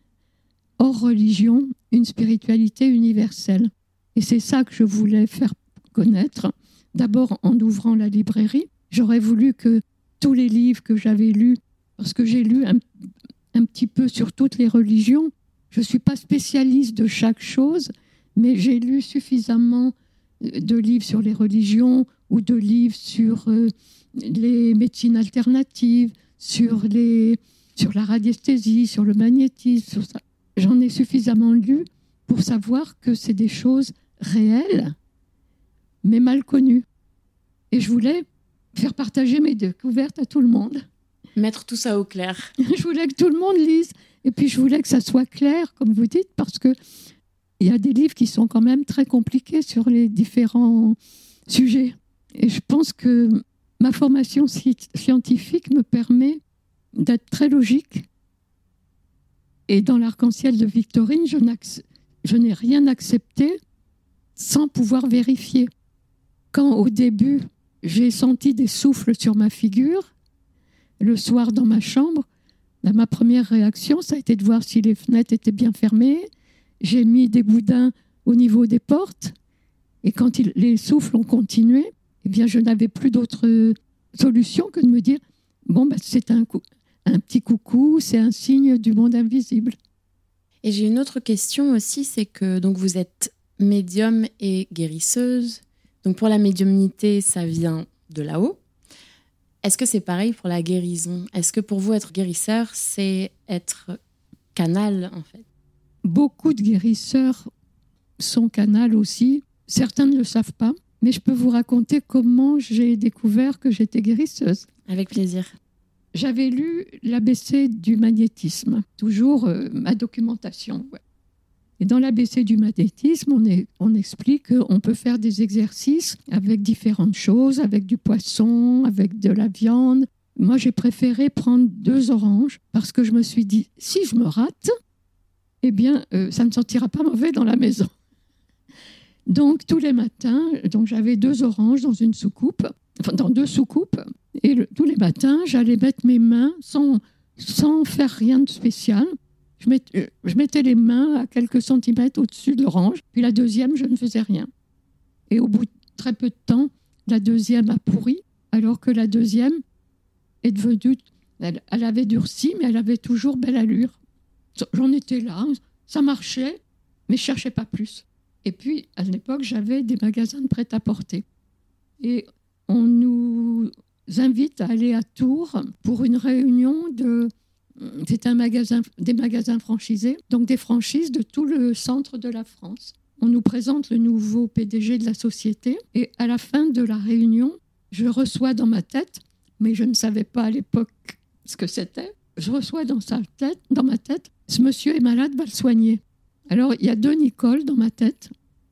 hors religion, une spiritualité universelle. Et c'est ça que je voulais faire connaître. D'abord en ouvrant la librairie, j'aurais voulu que tous les livres que j'avais lus, parce que j'ai lu un, petit peu sur toutes les religions, je ne suis pas spécialiste de chaque chose, mais j'ai lu suffisamment euh, de livres sur les religions ou de livres sur euh, les médecines alternatives, sur, les, sur la radiesthésie, sur le magnétisme, sur ça j'en ai suffisamment lu pour savoir que c'est des choses réelles, mais mal connues. Et je voulais faire partager mes découvertes à tout le monde. Mettre tout ça au clair. (laughs) je voulais que tout le monde lise. Et puis je voulais que ça soit clair, comme vous dites, parce que il y a des livres qui sont quand même très compliqués sur les différents sujets. Et je pense que ma formation scientifique me permet d'être très logique et dans l'arc-en-ciel de Victorine, je n'ai rien accepté sans pouvoir vérifier. quand au début j'ai senti des souffles sur ma figure, le soir dans ma chambre, bah, ma première réaction, ça a été de voir si les fenêtres étaient bien fermées. J'ai mis des boudins au niveau des portes. Et quand les souffles ont continué, eh bien, je n'avais plus d'autre solution que de me dire bon, bah, c'est un, un petit coucou, c'est un signe du monde invisible. Et j'ai une autre question aussi, c'est que donc vous êtes médium et guérisseuse. Donc pour la médiumnité, ça vient de là-haut. Est-ce que c'est pareil pour la guérison? Est-ce que pour vous, être guérisseur, c'est être canal, en fait? Beaucoup de guérisseurs sont canal aussi. Certains ne le savent pas, mais je peux vous raconter comment j'ai découvert que j'étais guérisseuse. Avec plaisir. J'avais lu l'ABC du magnétisme, toujours euh, ma documentation. Et dans l'ABC du magnétisme, on, explique qu'on peut faire des exercices avec différentes choses, avec du poisson, avec de la viande. Moi, j'ai préféré prendre deux oranges parce que je me suis dit, si je me rate, eh bien, euh, ça ne sentira pas mauvais dans la maison. Donc, tous les matins, j'avais deux oranges dans une soucoupe, dans deux soucoupes, et tous les matins, j'allais mettre mes mains sans, sans faire rien de spécial euh, je, mettais les mains à quelques centimètres au-dessus de l'orange, puis la deuxième, je ne faisais rien. Et au bout de très peu de temps, la deuxième a pourri, alors que la deuxième est devenue. Elle, avait durci, mais elle avait toujours belle allure. J'en étais là, ça marchait, mais je cherchais pas plus. Et puis, à l'époque, j'avais des magasins de prêt-à-porter. Et on nous invite à aller à Tours pour une réunion de c'est un magasin, des magasins franchisés, donc des franchises de tout le centre de la France. On nous présente le nouveau PDG de la société et à la fin de la réunion, je reçois dans ma tête, mais je ne savais pas à l'époque ce que c'était, je reçois dans, sa tête, dans ma tête, ce monsieur est malade, va le soigner. Alors il y a deux Nicole dans ma tête.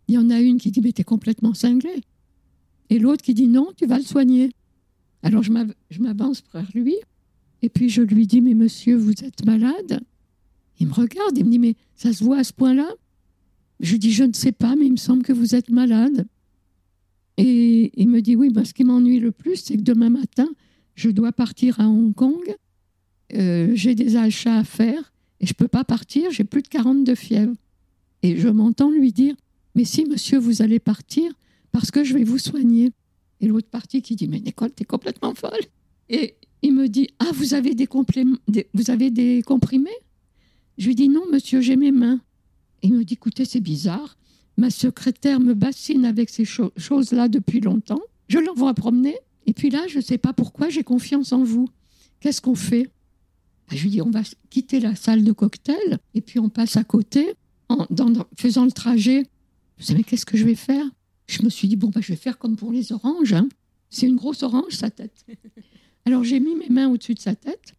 Il y en a une qui dit mais t'es complètement cinglé. Et l'autre qui dit non, tu vas le soigner. Alors je m'avance vers lui et puis je lui dis, mais monsieur, vous êtes malade Il me regarde, il me dit, mais ça se voit à ce point-là? Je lui dis, je ne sais pas, mais il me semble que vous êtes malade. Et il me dit, oui, ben, ce qui m'ennuie le plus, c'est que demain matin, je dois partir à Hong Kong, euh, j'ai des achats à faire, et je ne peux pas partir, j'ai plus de 40 de fièvre. Et je m'entends lui dire, mais si monsieur, vous allez partir, parce que je vais vous soigner. Et l'autre partie qui dit, mais Nicole, es complètement folle. Et il me dit Ah, vous avez des, vous avez des comprimés? Je lui dis Non, monsieur, j'ai mes mains. il me dit Écoutez, c'est bizarre. Ma secrétaire me bassine avec ces choses-là depuis longtemps. Je l'envoie promener. Et puis là, je ne sais pas pourquoi, j'ai confiance en vous. Qu'est-ce qu'on fait? Ben, Je lui dis On va quitter la salle de cocktail et puis on passe à côté en faisant le trajet. Je sais, mais qu'est-ce que je vais faire? Je me suis dit Bon, ben, je vais faire comme pour les oranges. Hein. C'est une grosse orange, sa tête. (laughs) Alors j'ai mis mes mains au-dessus de sa tête.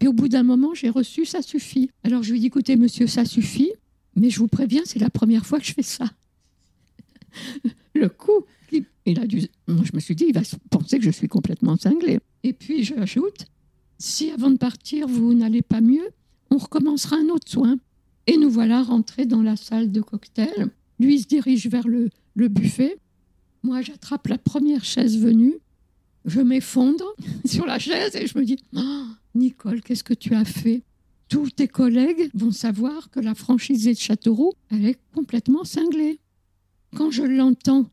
Et au bout d'un moment, j'ai reçu ça suffit. Alors je lui ai dit écoutez, monsieur, ça suffit, mais je vous préviens, c'est la première fois que je fais ça. (laughs) Le coup, il a dû. Moi, je me suis dit il va penser que je suis complètement cinglée. Et puis j'ajoute si avant de partir, vous n'allez pas mieux, on recommencera un autre soin. Et nous voilà rentrés dans la salle de cocktail. Lui se dirige vers le, le buffet. Moi, j'attrape la première chaise venue. Je m'effondre (laughs) sur la chaise et je me dis oh, Nicole, qu'est-ce que tu as fait? Tous tes collègues vont savoir que la franchisée de Châteauroux, elle est complètement cinglée. Quand je l'entends,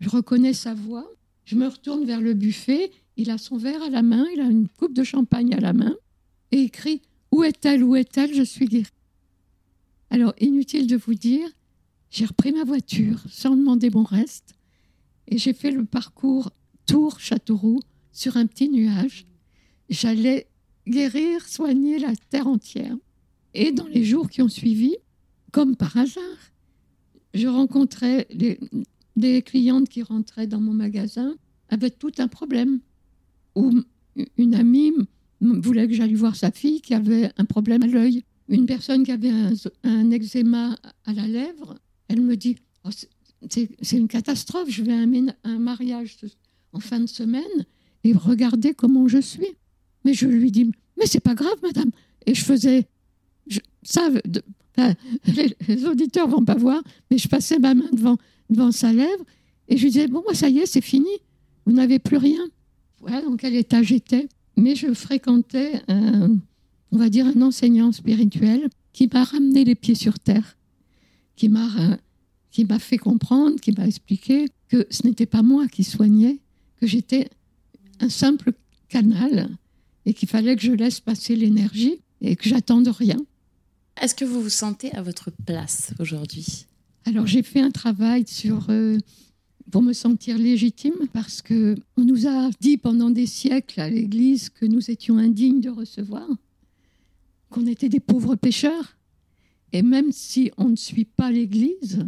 je reconnais sa voix, je me retourne vers le buffet, il a son verre à la main, il a une coupe de champagne à la main et il crie Où est-elle? Où est-elle? Je suis guérie. Alors, inutile de vous dire, j'ai repris ma voiture sans demander mon reste et j'ai fait le parcours Tour Châteauroux sur un petit nuage. J'allais guérir, soigner la terre entière. Et dans les jours qui ont suivi, comme par hasard, je rencontrais des clientes qui rentraient dans mon magasin avec tout un problème. Ou une amie voulait que j'aille voir sa fille qui avait un problème à l'œil. Une personne qui avait un, eczéma à la lèvre, elle me dit oh, c'est une catastrophe, je vais à un mariage en fin de semaine et regardez comment je suis. Mais je lui dis, mais c'est pas grave, madame. Et je faisais, ça, (laughs) les, auditeurs vont pas voir, mais je passais ma main devant, devant sa lèvre Et je lui disais, bon, ça y est, c'est fini, vous n'avez plus rien. Voilà dans quel état j'étais. Mais je fréquentais, un, on va dire, un enseignant spirituel qui m'a ramené les pieds sur terre, qui m'a qui m'a fait comprendre, qui m'a expliqué que ce n'était pas moi qui soignais, que j'étais un simple canal et qu'il fallait que je laisse passer l'énergie et que j'attende rien. Est-ce que vous vous sentez à votre place aujourd'hui? Alors j'ai fait un travail sur euh, pour me sentir légitime parce que on nous a dit pendant des siècles à l'Église que nous étions indignes de recevoir, qu'on était des pauvres pécheurs. Et même si on ne suit pas l'Église,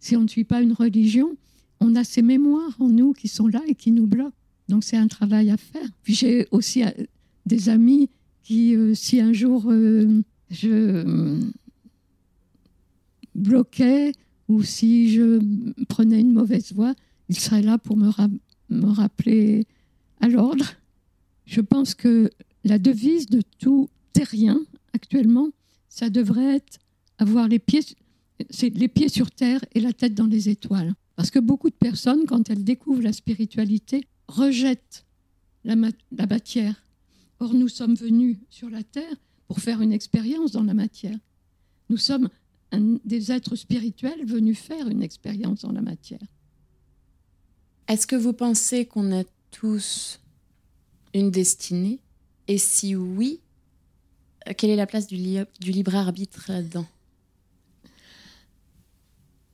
si on ne suit pas une religion, on a ces mémoires en nous qui sont là et qui nous bloquent. Donc c'est un travail à faire. J'ai aussi euh, des amis qui, euh, si un jour euh, je bloquais ou si je prenais une mauvaise voie, ils seraient là pour me, me rappeler à l'ordre. Je pense que la devise de tout terrien actuellement, ça devrait être avoir les pieds sur terre et la tête dans les étoiles. Parce que beaucoup de personnes, quand elles découvrent la spiritualité, rejettent la, matière. Or, nous sommes venus sur la terre pour faire une expérience dans la matière. Nous sommes des êtres spirituels venus faire une expérience dans la matière. Est-ce que vous pensez qu'on a tous une destinée? Et si oui, quelle est la place du, libre arbitre là-dedans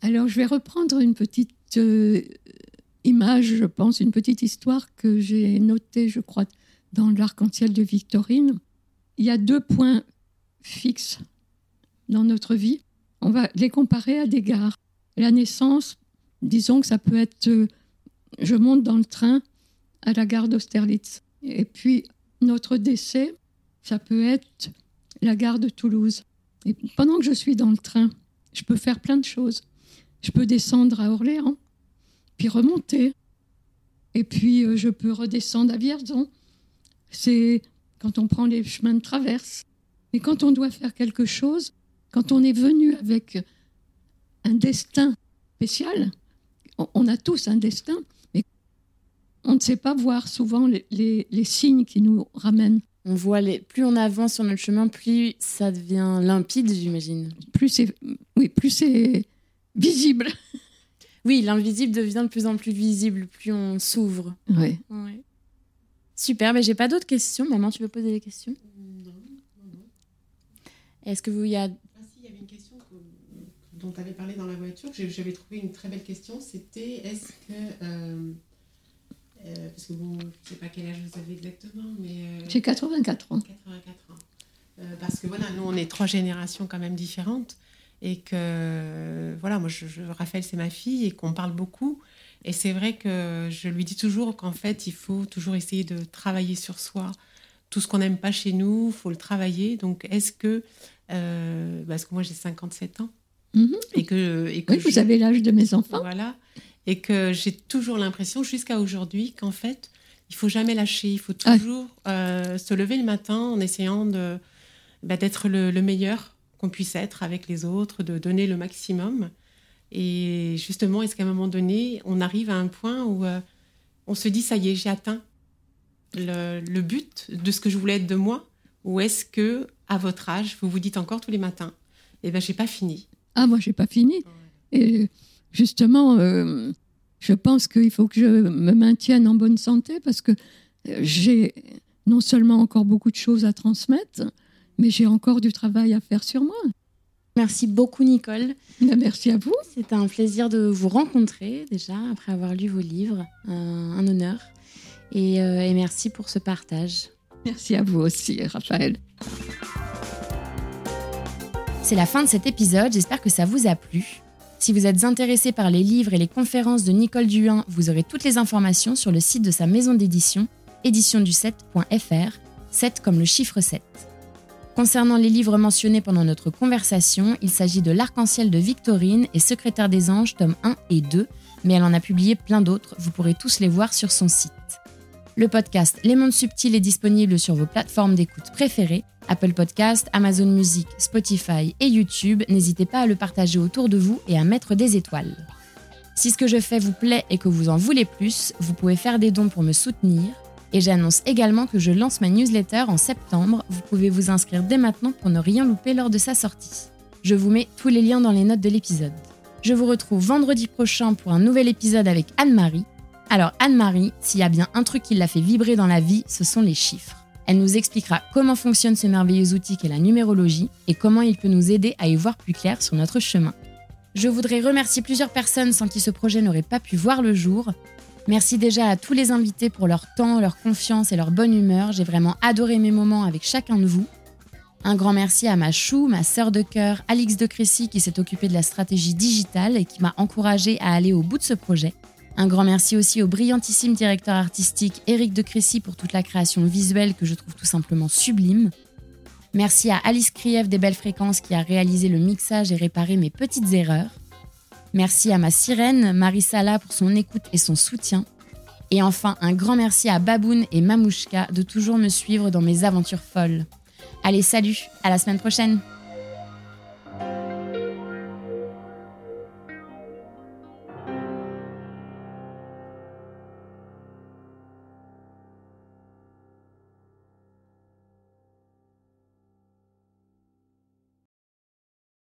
alors, je vais reprendre une petite euh, image, je pense, une petite histoire que j'ai notée, je crois, dans l'arc-en-ciel de Victorine. Il y a deux points fixes dans notre vie. On va les comparer à des gares. La naissance, disons que ça peut être, euh, je monte dans le train à la gare d'Austerlitz. Et puis, notre décès, ça peut être la gare de Toulouse. Et pendant que je suis dans le train, je peux faire plein de choses. Je peux descendre à Orléans, puis remonter. Et puis euh, je peux redescendre à Vierzon. C'est quand on prend les chemins de traverse. Mais quand on doit faire quelque chose, quand on est venu avec un destin spécial, on a tous un destin, mais on ne sait pas voir souvent les, les, signes qui nous ramènent. On voit les, plus on avance sur notre chemin, plus ça devient limpide, j'imagine. Plus c'est, oui, plus c'est visible. Oui, l'invisible devient de plus en plus visible, plus on s'ouvre. Oui. Super, mais j'ai pas d'autres questions. Maman, tu veux poser des questions? Non. non, Est-ce que vous y a ah, si, il y avait une question dont tu avais parlé dans la voiture. J'avais trouvé une très belle question. C'était est-ce que euh, euh, parce que bon, je sais pas quel âge vous avez exactement, mais euh, j'ai 84 ans. 84 ans. parce que voilà, nous on est trois générations quand même différentes et que voilà, moi, je, Raphaël, c'est ma fille et qu'on parle beaucoup. Et c'est vrai que je lui dis toujours qu'en fait, il faut toujours essayer de travailler sur soi. Tout ce qu'on n'aime pas chez nous, faut le travailler. Donc, est-ce que, euh, parce que moi j'ai 57 ans, mhm. et que, et que oui, vous avez l'âge de mes enfants, voilà, et que j'ai toujours l'impression jusqu'à aujourd'hui qu'en fait, il faut jamais lâcher, il faut ah. toujours euh, se lever le matin en essayant de bah, d'être le, le meilleur qu'on puisse être avec les autres, de donner le maximum. Et justement, est-ce qu'à un moment donné, on arrive à un point où euh, on se dit, ça y est, j'ai atteint le, but de ce que je voulais être de moi? Ou est-ce que, à votre âge, vous vous dites encore tous les matins, eh ben, j'ai pas fini? Ah, moi, j'ai pas fini. Et justement, euh, je pense qu'il faut que je me maintienne en bonne santé parce que j'ai non seulement encore beaucoup de choses à transmettre, mais j'ai encore du travail à faire sur moi. Merci beaucoup Nicole. Ben, merci à vous. C'était un plaisir de vous rencontrer déjà après avoir lu vos livres. Un, honneur. Et, euh, et merci pour ce partage. Merci à vous aussi Raphaël. C'est la fin de cet épisode, j'espère que ça vous a plu. Si vous êtes intéressé par les livres et les conférences de Nicole Duhin, vous aurez toutes les informations sur le site de sa maison d'édition, éditiondu7.fr, 7 comme le chiffre 7. Concernant les livres mentionnés pendant notre conversation, il s'agit de L'Arc-en-Ciel de Victorine et Secrétaire des Anges, tome 1 et 2, mais elle en a publié plein d'autres, vous pourrez tous les voir sur son site. Le podcast Les Mondes Subtils est disponible sur vos plateformes d'écoute préférées, Apple Podcast, Amazon Music, Spotify et YouTube. N'hésitez pas à le partager autour de vous et à mettre des étoiles. Si ce que je fais vous plaît et que vous en voulez plus, vous pouvez faire des dons pour me soutenir. Et j'annonce également que je lance ma newsletter en septembre. Vous pouvez vous inscrire dès maintenant pour ne rien louper lors de sa sortie. Je vous mets tous les liens dans les notes de l'épisode. Je vous retrouve vendredi prochain pour un nouvel épisode avec Anne-Marie. Alors Anne-Marie, s'il y a bien un truc qui l'a fait vibrer dans la vie, ce sont les chiffres. Elle nous expliquera comment fonctionne ce merveilleux outil qu'est la numérologie et comment il peut nous aider à y voir plus clair sur notre chemin. Je voudrais remercier plusieurs personnes sans qui ce projet n'aurait pas pu voir le jour. Merci déjà à tous les invités pour leur temps, leur confiance et leur bonne humeur. J'ai vraiment adoré mes moments avec chacun de vous. Un grand merci à ma chou, ma sœur de cœur, Alix de Crécy, qui s'est occupée de la stratégie digitale et qui m'a encouragée à aller au bout de ce projet. Un grand merci aussi au brillantissime directeur artistique Éric de Crécy pour toute la création visuelle que je trouve tout simplement sublime. Merci à Alice Krief des Belles Fréquences qui a réalisé le mixage et réparé mes petites erreurs. Merci à ma sirène, Marie Sala, pour son écoute et son soutien. Et enfin, un grand merci à Baboun et Mamouchka de toujours me suivre dans mes aventures folles. Allez, salut, à la semaine prochaine!